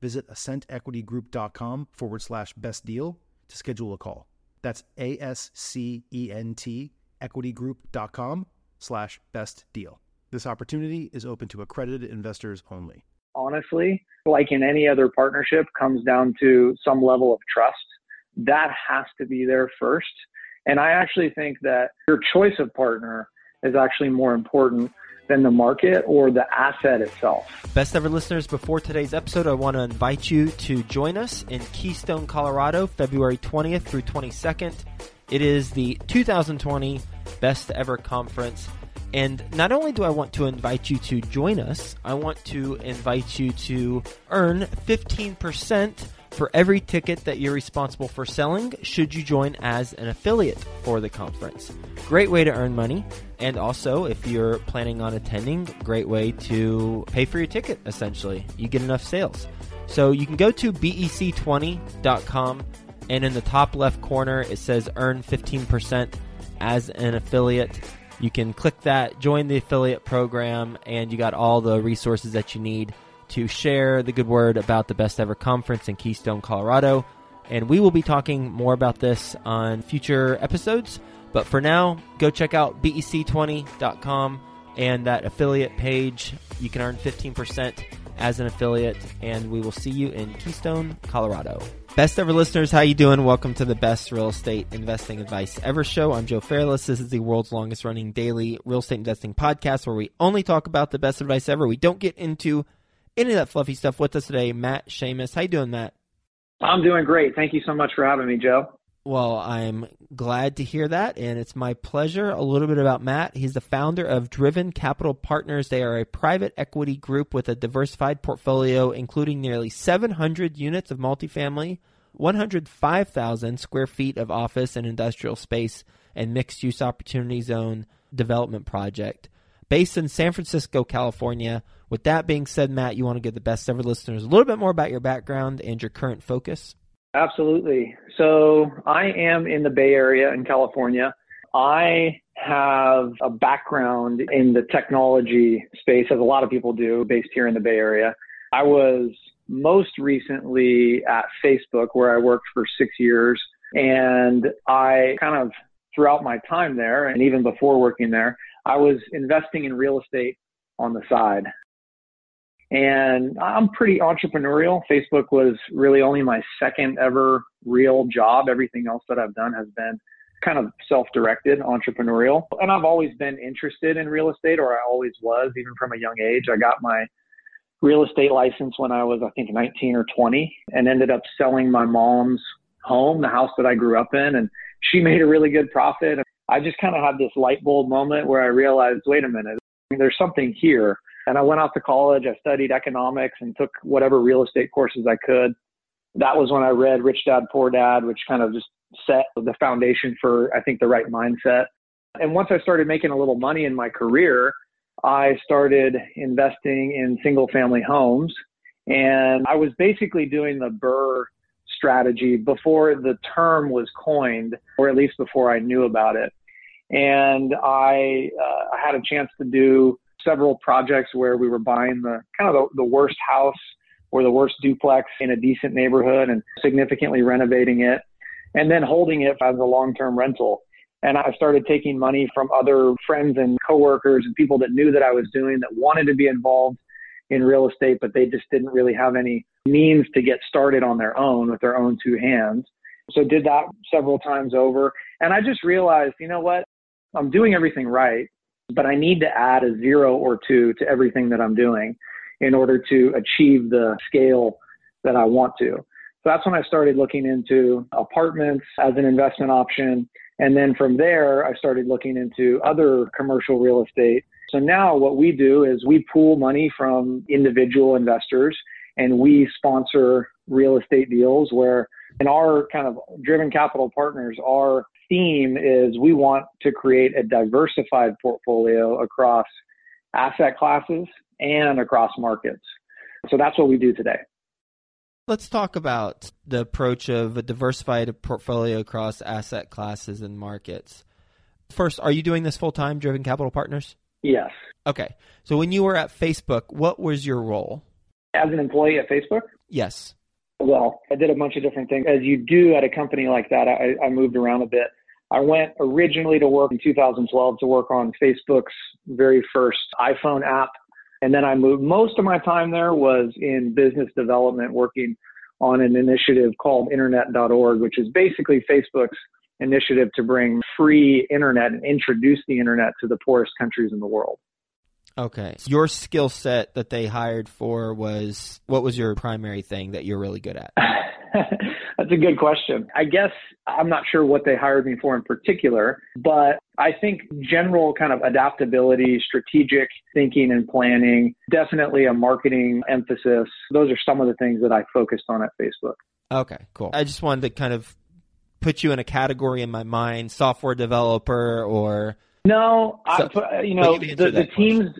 visit ascentequitygroup.com forward slash best deal to schedule a call. That's A S C E N T equitygroup.com slash best deal. This opportunity is open to accredited investors only. Honestly, like in any other partnership, comes down to some level of trust. That has to be there first. And I actually think that your choice of partner is actually more important than the market or the asset itself. Best ever listeners, before today's episode, I want to invite you to join us in Keystone, Colorado, February 20th through 22nd. It is the 2020 Best Ever Conference. And not only do I want to invite you to join us, I want to invite you to earn 15% for every ticket that you're responsible for selling should you join as an affiliate for the conference. Great way to earn money. And also, if you're planning on attending, great way to pay for your ticket, essentially. You get enough sales. So you can go to bec20.com and in the top left corner it says earn 15% as an affiliate. You can click that, join the affiliate program, and you got all the resources that you need to share the good word about the best ever conference in Keystone, Colorado. And we will be talking more about this on future episodes. But for now, go check out bec20.com and that affiliate page. You can earn 15% as an affiliate, and we will see you in Keystone, Colorado. Best ever listeners, how you doing? Welcome to the best real estate investing advice ever show. I'm Joe Fairless. This is the world's longest running daily real estate investing podcast where we only talk about the best advice ever. We don't get into any of that fluffy stuff with us today. Matt Shamus. How you doing, Matt? I'm doing great. Thank you so much for having me, Joe. Well, I'm glad to hear that, and it's my pleasure. A little bit about Matt. He's the founder of Driven Capital Partners. They are a private equity group with a diversified portfolio, including nearly 700 units of multifamily, 105,000 square feet of office and industrial space, and mixed use opportunity zone development project. Based in San Francisco, California, with that being said, Matt, you want to give the best ever listeners a little bit more about your background and your current focus? Absolutely. So I am in the Bay Area in California. I have a background in the technology space, as a lot of people do, based here in the Bay Area. I was most recently at Facebook, where I worked for six years. And I kind of, throughout my time there, and even before working there, I was investing in real estate on the side. And I'm pretty entrepreneurial. Facebook was really only my second ever real job. Everything else that I've done has been kind of self directed, entrepreneurial. And I've always been interested in real estate, or I always was, even from a young age. I got my real estate license when I was, I think, 19 or 20, and ended up selling my mom's home, the house that I grew up in. And she made a really good profit. I just kind of had this light bulb moment where I realized, wait a minute, there's something here and I went off to college. I studied economics and took whatever real estate courses I could. That was when I read Rich Dad Poor Dad, which kind of just set the foundation for, I think, the right mindset. And once I started making a little money in my career, I started investing in single family homes. And I was basically doing the BRRRR strategy before the term was coined, or at least before I knew about it. And I, uh, I had a chance to do several projects where we were buying the kind of the, the worst house or the worst duplex in a decent neighborhood and significantly renovating it and then holding it as a long-term rental. And I started taking money from other friends and coworkers and people that knew that I was doing that wanted to be involved in real estate, but they just didn't really have any means to get started on their own with their own two hands. So did that several times over. And I just realized, you know what? I'm doing everything right, but I need to add a zero or two to everything that I'm doing in order to achieve the scale that I want to. So that's when I started looking into apartments as an investment option. And then from there, I started looking into other commercial real estate. So now what we do is we pool money from individual investors and we sponsor real estate deals where and our kind of driven capital partners, our theme is we want to create a diversified portfolio across asset classes and across markets. So that's what we do today. Let's talk about the approach of a diversified portfolio across asset classes and markets. First, are you doing this full time, Driven Capital Partners? Yes. Okay. So when you were at Facebook, what was your role? As an employee at Facebook? Yes. Well, I did a bunch of different things. As you do at a company like that, I, I moved around a bit. I went originally to work in 2012 to work on Facebook's very first iPhone app. And then I moved, most of my time there was in business development, working on an initiative called internet.org, which is basically Facebook's initiative to bring free internet and introduce the internet to the poorest countries in the world. Okay. So your skill set that they hired for was what was your primary thing that you're really good at? That's a good question. I guess I'm not sure what they hired me for in particular, but I think general kind of adaptability, strategic thinking and planning, definitely a marketing emphasis. Those are some of the things that I focused on at Facebook. Okay, cool. I just wanted to kind of put you in a category in my mind, software developer or no, so, I put, you know, the, the teams,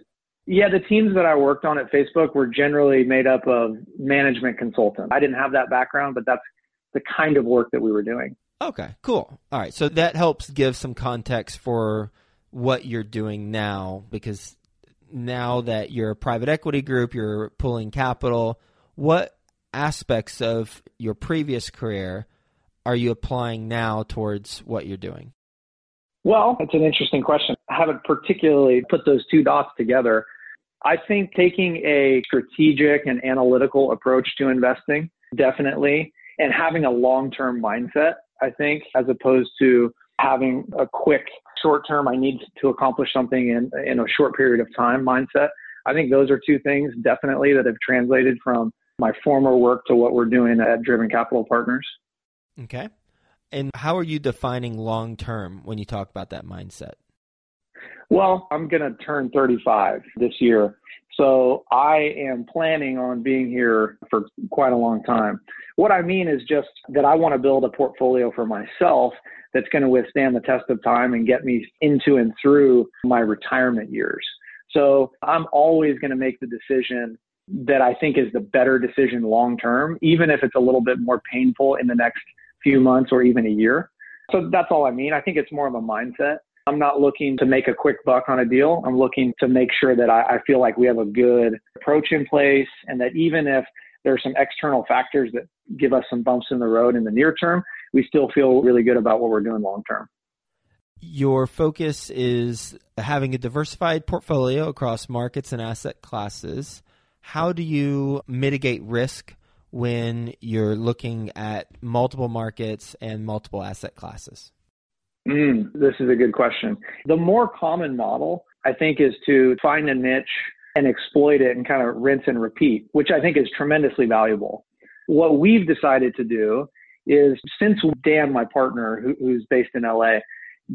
yeah, the teams that I worked on at Facebook were generally made up of management consultants. I didn't have that background, but that's the kind of work that we were doing. Okay, cool. All right. So that helps give some context for what you're doing now because now that you're a private equity group, you're pulling capital, what aspects of your previous career are you applying now towards what you're doing? Well, it's an interesting question. I haven't particularly put those two dots together. I think taking a strategic and analytical approach to investing, definitely, and having a long term mindset, I think, as opposed to having a quick, short term, I need to accomplish something in, in a short period of time mindset. I think those are two things definitely that have translated from my former work to what we're doing at Driven Capital Partners. Okay. And how are you defining long term when you talk about that mindset? Well, I'm going to turn 35 this year. So I am planning on being here for quite a long time. What I mean is just that I want to build a portfolio for myself that's going to withstand the test of time and get me into and through my retirement years. So I'm always going to make the decision that I think is the better decision long term, even if it's a little bit more painful in the next few months or even a year. So that's all I mean. I think it's more of a mindset. I'm not looking to make a quick buck on a deal. I'm looking to make sure that I, I feel like we have a good approach in place and that even if there are some external factors that give us some bumps in the road in the near term, we still feel really good about what we're doing long term. Your focus is having a diversified portfolio across markets and asset classes. How do you mitigate risk when you're looking at multiple markets and multiple asset classes? Mm, this is a good question. The more common model, I think, is to find a niche and exploit it and kind of rinse and repeat, which I think is tremendously valuable. What we've decided to do is since Dan, my partner, who, who's based in LA,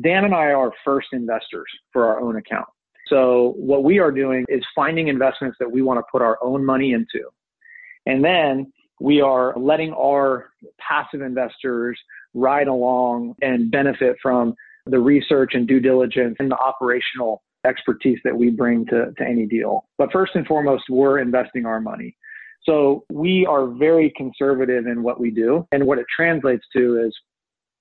Dan and I are first investors for our own account. So what we are doing is finding investments that we want to put our own money into. And then we are letting our passive investors ride along and benefit from the research and due diligence and the operational expertise that we bring to, to any deal. But first and foremost, we're investing our money. So we are very conservative in what we do. And what it translates to is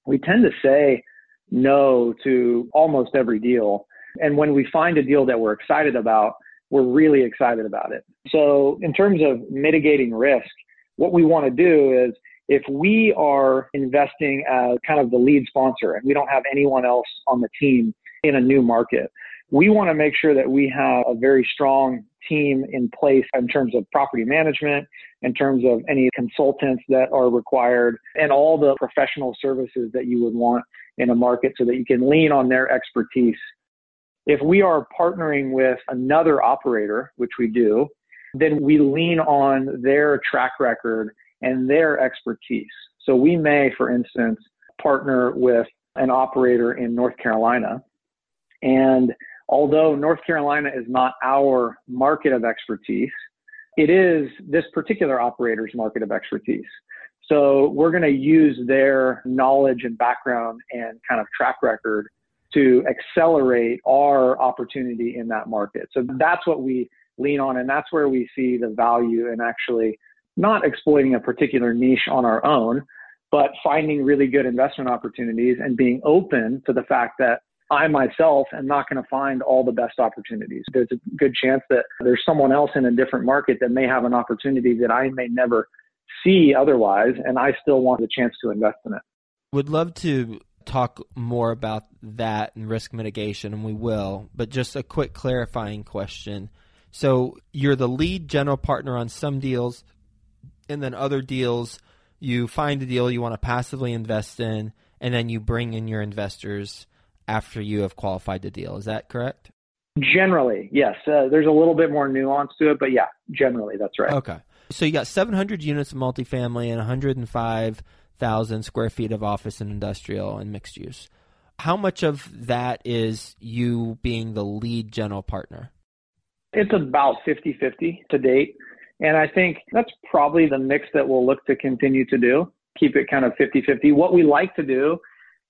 we tend to say no to almost every deal. And when we find a deal that we're excited about, we're really excited about it. So in terms of mitigating risk, what we want to do is if we are investing as kind of the lead sponsor and we don't have anyone else on the team in a new market, we want to make sure that we have a very strong team in place in terms of property management, in terms of any consultants that are required, and all the professional services that you would want in a market so that you can lean on their expertise. If we are partnering with another operator, which we do, then we lean on their track record and their expertise. So we may, for instance, partner with an operator in North Carolina. And although North Carolina is not our market of expertise, it is this particular operator's market of expertise. So we're going to use their knowledge and background and kind of track record to accelerate our opportunity in that market. So that's what we lean on, and that's where we see the value in actually not exploiting a particular niche on our own, but finding really good investment opportunities and being open to the fact that I myself am not going to find all the best opportunities. There's a good chance that there's someone else in a different market that may have an opportunity that I may never see otherwise, and I still want the chance to invest in it. Would love to talk more about that and risk mitigation, and we will, but just a quick clarifying question. So you're the lead general partner on some deals, and then other deals, you find a deal you want to passively invest in, and then you bring in your investors after you have qualified the deal. Is that correct? Generally, yes. Uh, there's a little bit more nuance to it, but yeah, generally that's right. Okay. So you got 700 units of multifamily and 105,000 square feet of office and industrial and mixed use. How much of that is you being the lead general partner? It's about 50 50 to date. And I think that's probably the mix that we'll look to continue to do. Keep it kind of 50 50. What we like to do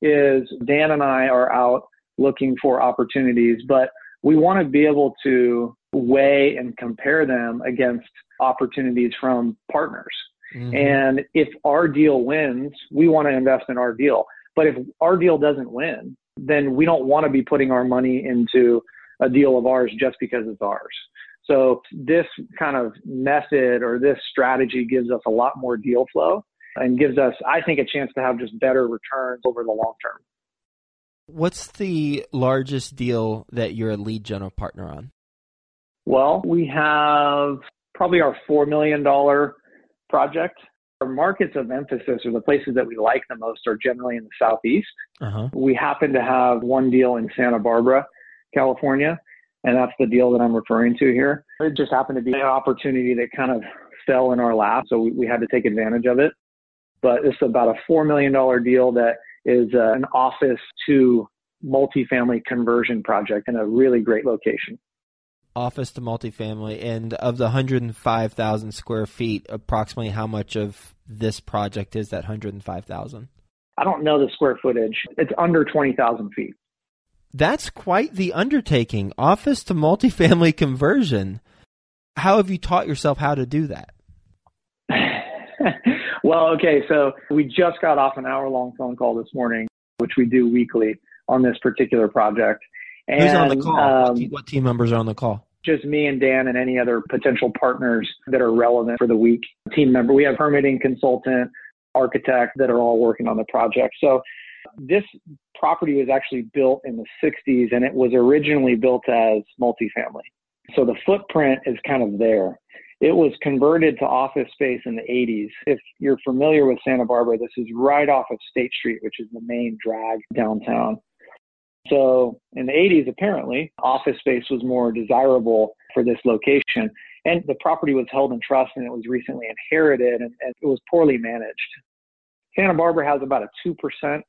is Dan and I are out looking for opportunities, but we want to be able to weigh and compare them against opportunities from partners. Mm-hmm. And if our deal wins, we want to invest in our deal. But if our deal doesn't win, then we don't want to be putting our money into a deal of ours just because it's ours. So this kind of method or this strategy gives us a lot more deal flow and gives us, I think, a chance to have just better returns over the long term. What's the largest deal that you're a lead general partner on? Well, we have probably our $4 million project. Our markets of emphasis or the places that we like the most are generally in the Southeast. Uh-huh. We happen to have one deal in Santa Barbara, California, and that's the deal that I'm referring to here. It just happened to be an opportunity that kind of fell in our lap, so we, we had to take advantage of it but it's about a $4 million deal that is uh, an office to multifamily conversion project in a really great location. Office to multifamily, and of the 105,000 square feet, approximately how much of this project is that 105,000? I don't know the square footage. It's under 20,000 feet. That's quite the undertaking. Office to multifamily conversion. How have you taught yourself how to do that? Well, okay, so we just got off an hour long phone call this morning, which we do weekly on this particular project. And, Who's on the call? Um, what, team, what team members are on the call? Just me and Dan and any other potential partners that are relevant for the week. Team member. We have permitting consultant, architect that are all working on the project. So this property was actually built in the 60s and it was originally built as multifamily. So the footprint is kind of there. It was converted to office space in the 80s. If you're familiar with Santa Barbara, this is right off of State Street, which is the main drag downtown. So in the 80s, apparently, office space was more desirable for this location. And the property was held in trust and it was recently inherited and, and it was poorly managed. Santa Barbara has about a 2%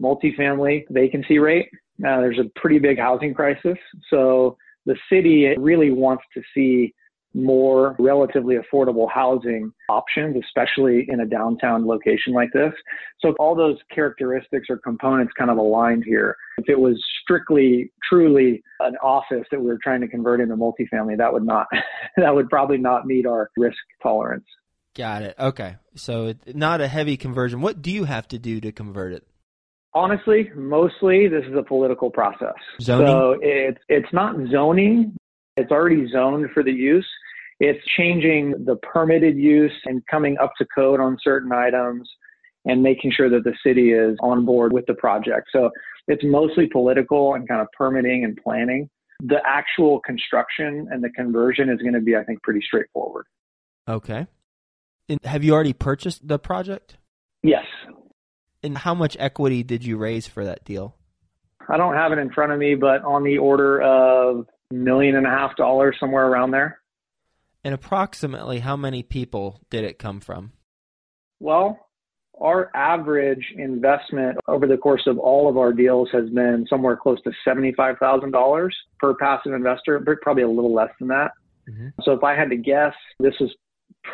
multifamily vacancy rate. Now, there's a pretty big housing crisis. So the city really wants to see more relatively affordable housing options, especially in a downtown location like this. So all those characteristics or components kind of aligned here. If it was strictly, truly an office that we were trying to convert into multifamily, that would not, that would probably not meet our risk tolerance. Got it. Okay. So not a heavy conversion. What do you have to do to convert it? Honestly, mostly this is a political process. Zoning? So it's it's not zoning. It's already zoned for the use. It's changing the permitted use and coming up to code on certain items and making sure that the city is on board with the project. So it's mostly political and kind of permitting and planning. The actual construction and the conversion is going to be, I think, pretty straightforward. Okay. And have you already purchased the project? Yes. And how much equity did you raise for that deal? I don't have it in front of me, but on the order of million and a half dollars, somewhere around there. And approximately how many people did it come from? Well, our average investment over the course of all of our deals has been somewhere close to $75,000 per passive investor, but probably a little less than that. Mm-hmm. So if I had to guess, this is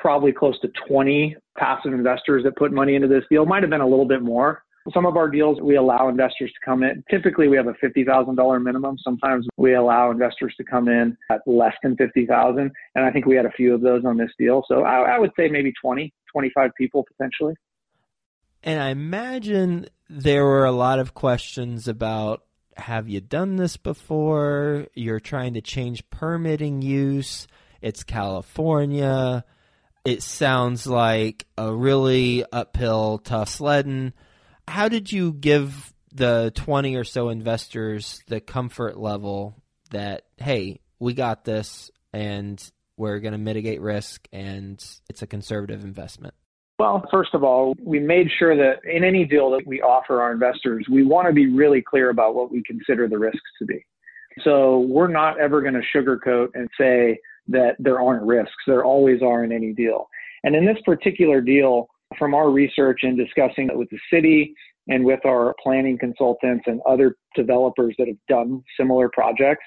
probably close to 20 passive investors that put money into this deal. Might have been a little bit more. Some of our deals, we allow investors to come in. Typically, we have a $50,000 minimum. Sometimes we allow investors to come in at less than 50,000. And I think we had a few of those on this deal. So I, I would say maybe 20, 25 people potentially. And I imagine there were a lot of questions about have you done this before? You're trying to change permitting use. It's California. It sounds like a really uphill, tough sledding. How did you give the 20 or so investors the comfort level that, hey, we got this and we're going to mitigate risk and it's a conservative investment? Well, first of all, we made sure that in any deal that we offer our investors, we want to be really clear about what we consider the risks to be. So we're not ever going to sugarcoat and say that there aren't risks. There always are in any deal. And in this particular deal, from our research and discussing it with the city and with our planning consultants and other developers that have done similar projects,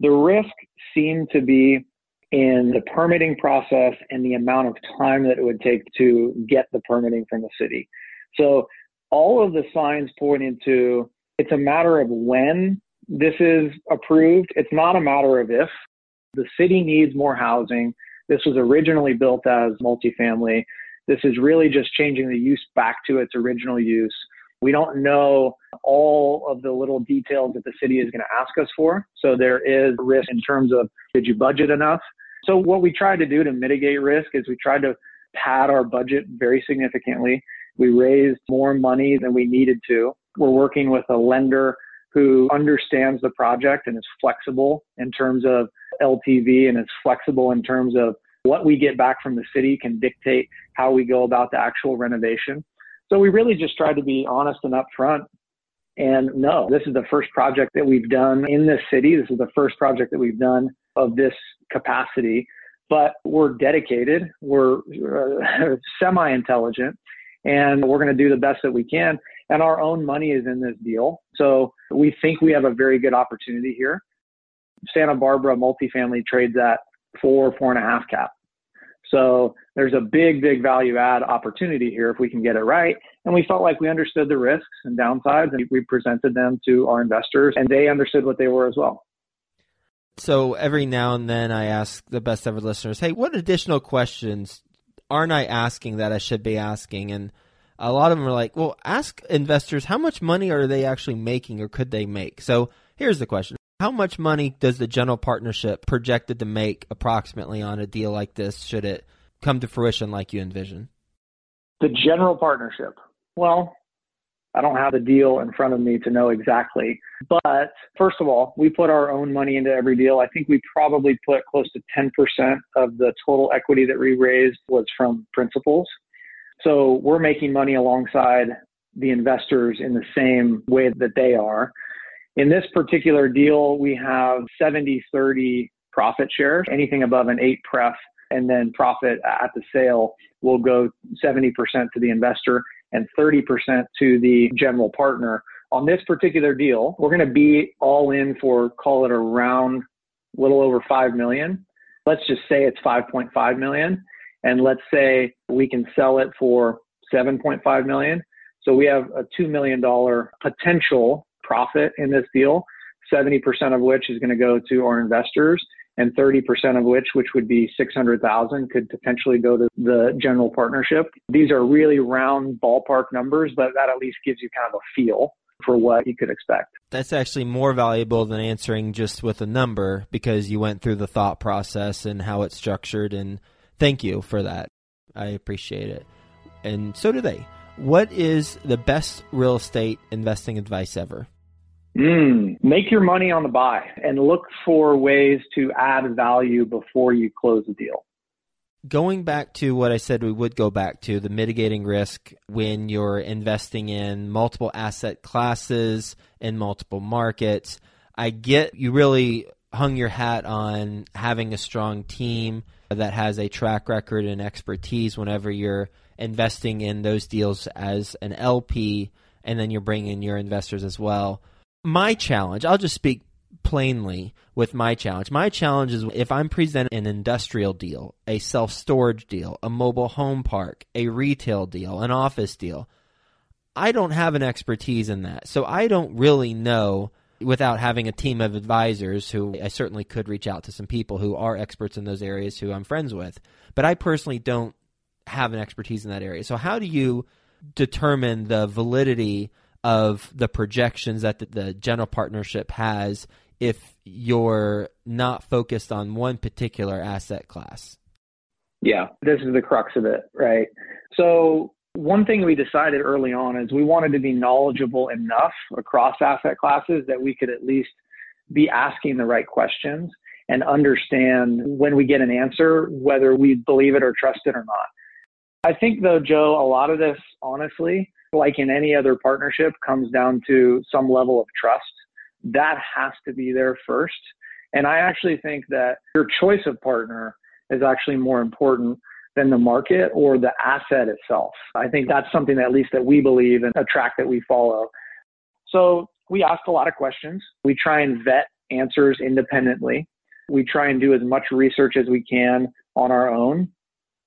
the risk seemed to be in the permitting process and the amount of time that it would take to get the permitting from the city. So all of the signs pointing to it's a matter of when this is approved. It's not a matter of if. The city needs more housing. This was originally built as multifamily. This is really just changing the use back to its original use. We don't know all of the little details that the city is going to ask us for. So there is risk in terms of did you budget enough? So what we tried to do to mitigate risk is we tried to pad our budget very significantly. We raised more money than we needed to. We're working with a lender who understands the project and is flexible in terms of LTV and is flexible in terms of what we get back from the city can dictate how we go about the actual renovation. So we really just tried to be honest and upfront. And no, this is the first project that we've done in this city. This is the first project that we've done of this capacity, but we're dedicated, we're uh, semi intelligent, and we're going to do the best that we can. And our own money is in this deal. So we think we have a very good opportunity here. Santa Barbara multifamily trades at four, four and a half cap. So there's a big, big value add opportunity here if we can get it right. And we felt like we understood the risks and downsides and we presented them to our investors and they understood what they were as well. So every now and then I ask the best ever listeners, hey, what additional questions aren't I asking that I should be asking? And a lot of them are like, well, ask investors how much money are they actually making or could they make? So here's the question. How much money does the general partnership projected to make approximately on a deal like this should it come to fruition like you envision? The general partnership. Well, I don't have the deal in front of me to know exactly. But first of all, we put our own money into every deal. I think we probably put close to 10% of the total equity that we raised was from principals. So we're making money alongside the investors in the same way that they are. In this particular deal, we have 70 30 profit shares. Anything above an eight pref and then profit at the sale will go 70% to the investor and 30% to the general partner. On this particular deal, we're going to be all in for call it around a little over 5 million. Let's just say it's 5.5 million and let's say we can sell it for 7.5 million. So we have a $2 million potential profit in this deal, 70% of which is going to go to our investors and 30% of which, which would be 600,000, could potentially go to the general partnership. These are really round ballpark numbers, but that at least gives you kind of a feel for what you could expect. That's actually more valuable than answering just with a number because you went through the thought process and how it's structured. And thank you for that. I appreciate it. And so do they. What is the best real estate investing advice ever? Mm, make your money on the buy and look for ways to add value before you close the deal. Going back to what I said we would go back to the mitigating risk when you're investing in multiple asset classes in multiple markets. I get you really hung your hat on having a strong team that has a track record and expertise whenever you're investing in those deals as an LP and then you're bringing your investors as well. My challenge, I'll just speak plainly with my challenge. My challenge is if I'm presenting an industrial deal, a self storage deal, a mobile home park, a retail deal, an office deal, I don't have an expertise in that. So I don't really know without having a team of advisors who I certainly could reach out to some people who are experts in those areas who I'm friends with. But I personally don't have an expertise in that area. So how do you determine the validity of the projections that the, the general partnership has if you're not focused on one particular asset class? Yeah, this is the crux of it, right? So one thing we decided early on is we wanted to be knowledgeable enough across asset classes that we could at least be asking the right questions and understand when we get an answer whether we believe it or trust it or not. I think though, Joe, a lot of this, honestly, like in any other partnership, comes down to some level of trust. That has to be there first. And I actually think that your choice of partner is actually more important than the market or the asset itself. I think that's something that at least that we believe and a track that we follow. So we ask a lot of questions. We try and vet answers independently. We try and do as much research as we can on our own.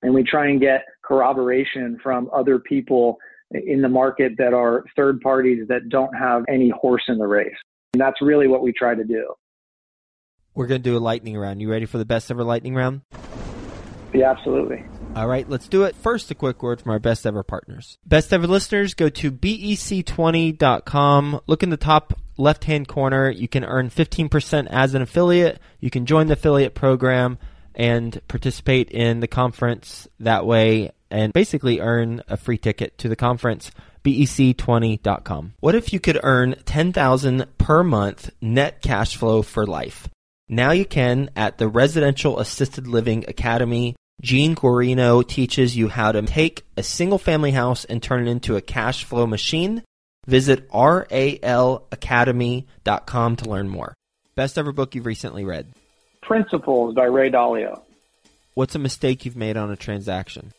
And we try and get corroboration from other people in the market that are third parties that don't have any horse in the race. And that's really what we try to do. We're going to do a lightning round. You ready for the best ever lightning round? Yeah, absolutely. All right, let's do it. First, a quick word from our best ever partners. Best ever listeners, go to bec20.com. Look in the top left hand corner. You can earn 15% as an affiliate. You can join the affiliate program and participate in the conference that way and basically earn a free ticket to the conference bec20.com. What if you could earn 10,000 per month net cash flow for life? Now you can at the Residential Assisted Living Academy Gene Guarino teaches you how to take a single family house and turn it into a cash flow machine. Visit ralacademy.com to learn more. Best ever book you've recently read? Principles by Ray Dalio. What's a mistake you've made on a transaction?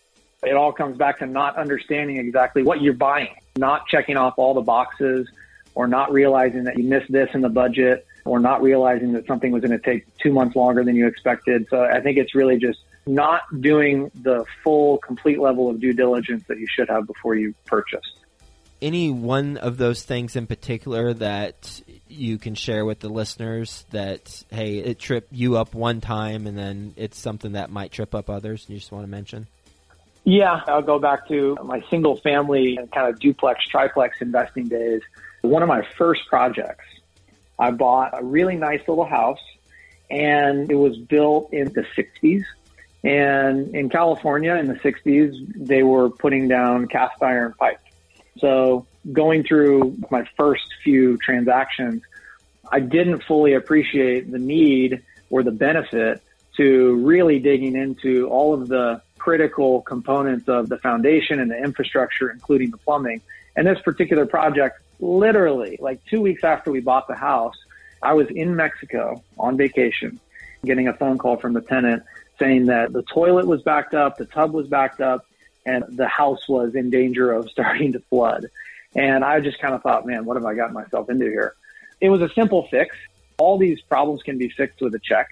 It all comes back to not understanding exactly what you're buying, not checking off all the boxes, or not realizing that you missed this in the budget, or not realizing that something was going to take two months longer than you expected. So I think it's really just not doing the full, complete level of due diligence that you should have before you purchase. Any one of those things in particular that you can share with the listeners that, hey, it tripped you up one time and then it's something that might trip up others and you just want to mention? Yeah, I'll go back to my single family and kind of duplex, triplex investing days. One of my first projects, I bought a really nice little house and it was built in the 60s and in California in the 60s, they were putting down cast iron pipe. So going through my first few transactions, I didn't fully appreciate the need or the benefit to really digging into all of the critical components of the foundation and the infrastructure, including the plumbing. And this particular project, literally like two weeks after we bought the house, I was in Mexico on vacation, getting a phone call from the tenant saying that the toilet was backed up, the tub was backed up, and the house was in danger of starting to flood. And I just kind of thought, man, what have I gotten myself into here? It was a simple fix. All these problems can be fixed with a check.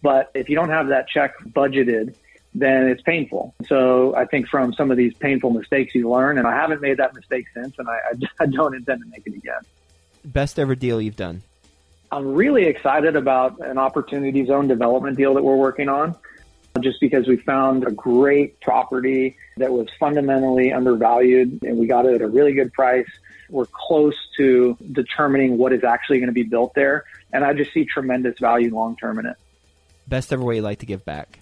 But if you don't have that check budgeted, then it's painful. So I think from some of these painful mistakes you learn, and I haven't made that mistake since, and I, I don't intend to make it again. Best ever deal you've done? I'm really excited about an opportunity zone development deal that we're working on just because we found a great property that was fundamentally undervalued and we got it at a really good price. We're close to determining what is actually going to be built there. And I just see tremendous value long term in it. Best ever way you like to give back?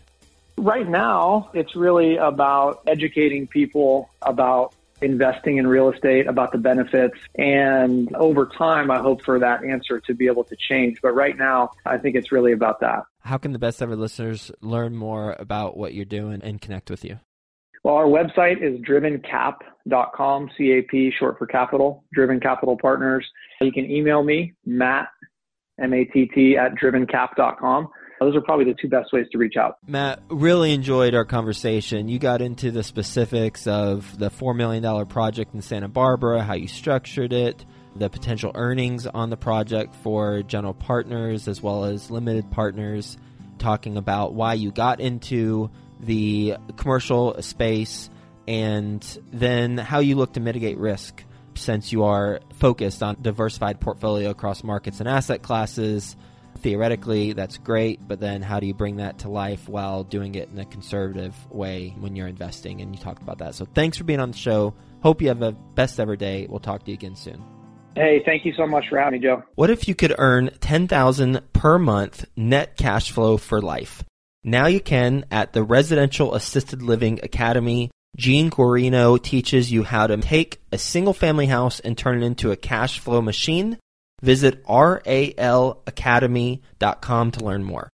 Right now, it's really about educating people about investing in real estate, about the benefits. And over time, I hope for that answer to be able to change. But right now, I think it's really about that. How can the best ever listeners learn more about what you're doing and connect with you? Well, our website is drivencap.com, C-A-P, short for capital, Driven Capital Partners. You can email me, Matt, M-A-T-T, at drivencap.com. Those are probably the two best ways to reach out. Matt, really enjoyed our conversation. You got into the specifics of the $4 million project in Santa Barbara, how you structured it, the potential earnings on the project for general partners as well as limited partners, talking about why you got into the commercial space and then how you look to mitigate risk since you are focused on diversified portfolio across markets and asset classes theoretically that's great but then how do you bring that to life while doing it in a conservative way when you're investing? And you talked about that. So thanks for being on the show. Hope you have a best ever day. We'll talk to you again soon. Hey thank you so much for having me joe. What if you could earn 10000 per month net cash flow for life? Now you can at the residential assisted living academy. Gene Guarino teaches you how to take a single family house and turn it into a cash flow machine Visit ralacademy.com to learn more.